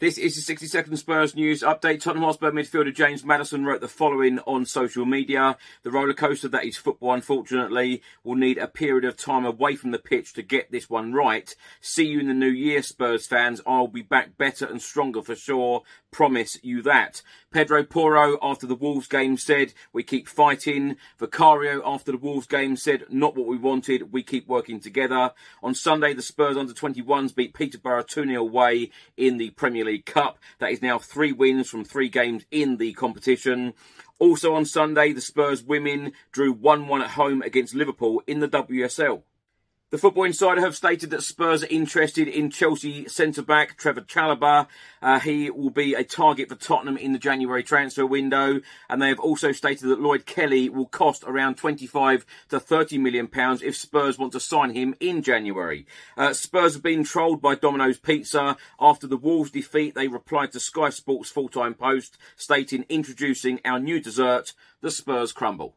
This is the 60 second Spurs news update. Tottenham Hotspur midfielder James Maddison wrote the following on social media. The roller coaster that is football, unfortunately, will need a period of time away from the pitch to get this one right. See you in the new year, Spurs fans. I'll be back better and stronger for sure. Promise you that. Pedro Porro, after the Wolves game, said, We keep fighting. Vicario, after the Wolves game, said, Not what we wanted. We keep working together. On Sunday, the Spurs under 21s beat Peterborough 2 0 away in the Premier League Cup. That is now three wins from three games in the competition. Also on Sunday, the Spurs women drew 1 1 at home against Liverpool in the WSL. The Football Insider have stated that Spurs are interested in Chelsea centre back Trevor Chalobah. Uh, he will be a target for Tottenham in the January transfer window, and they have also stated that Lloyd Kelly will cost around 25 to 30 million pounds if Spurs want to sign him in January. Uh, Spurs have been trolled by Domino's Pizza after the Wolves defeat. They replied to Sky Sports full-time post stating, "Introducing our new dessert, the Spurs crumble."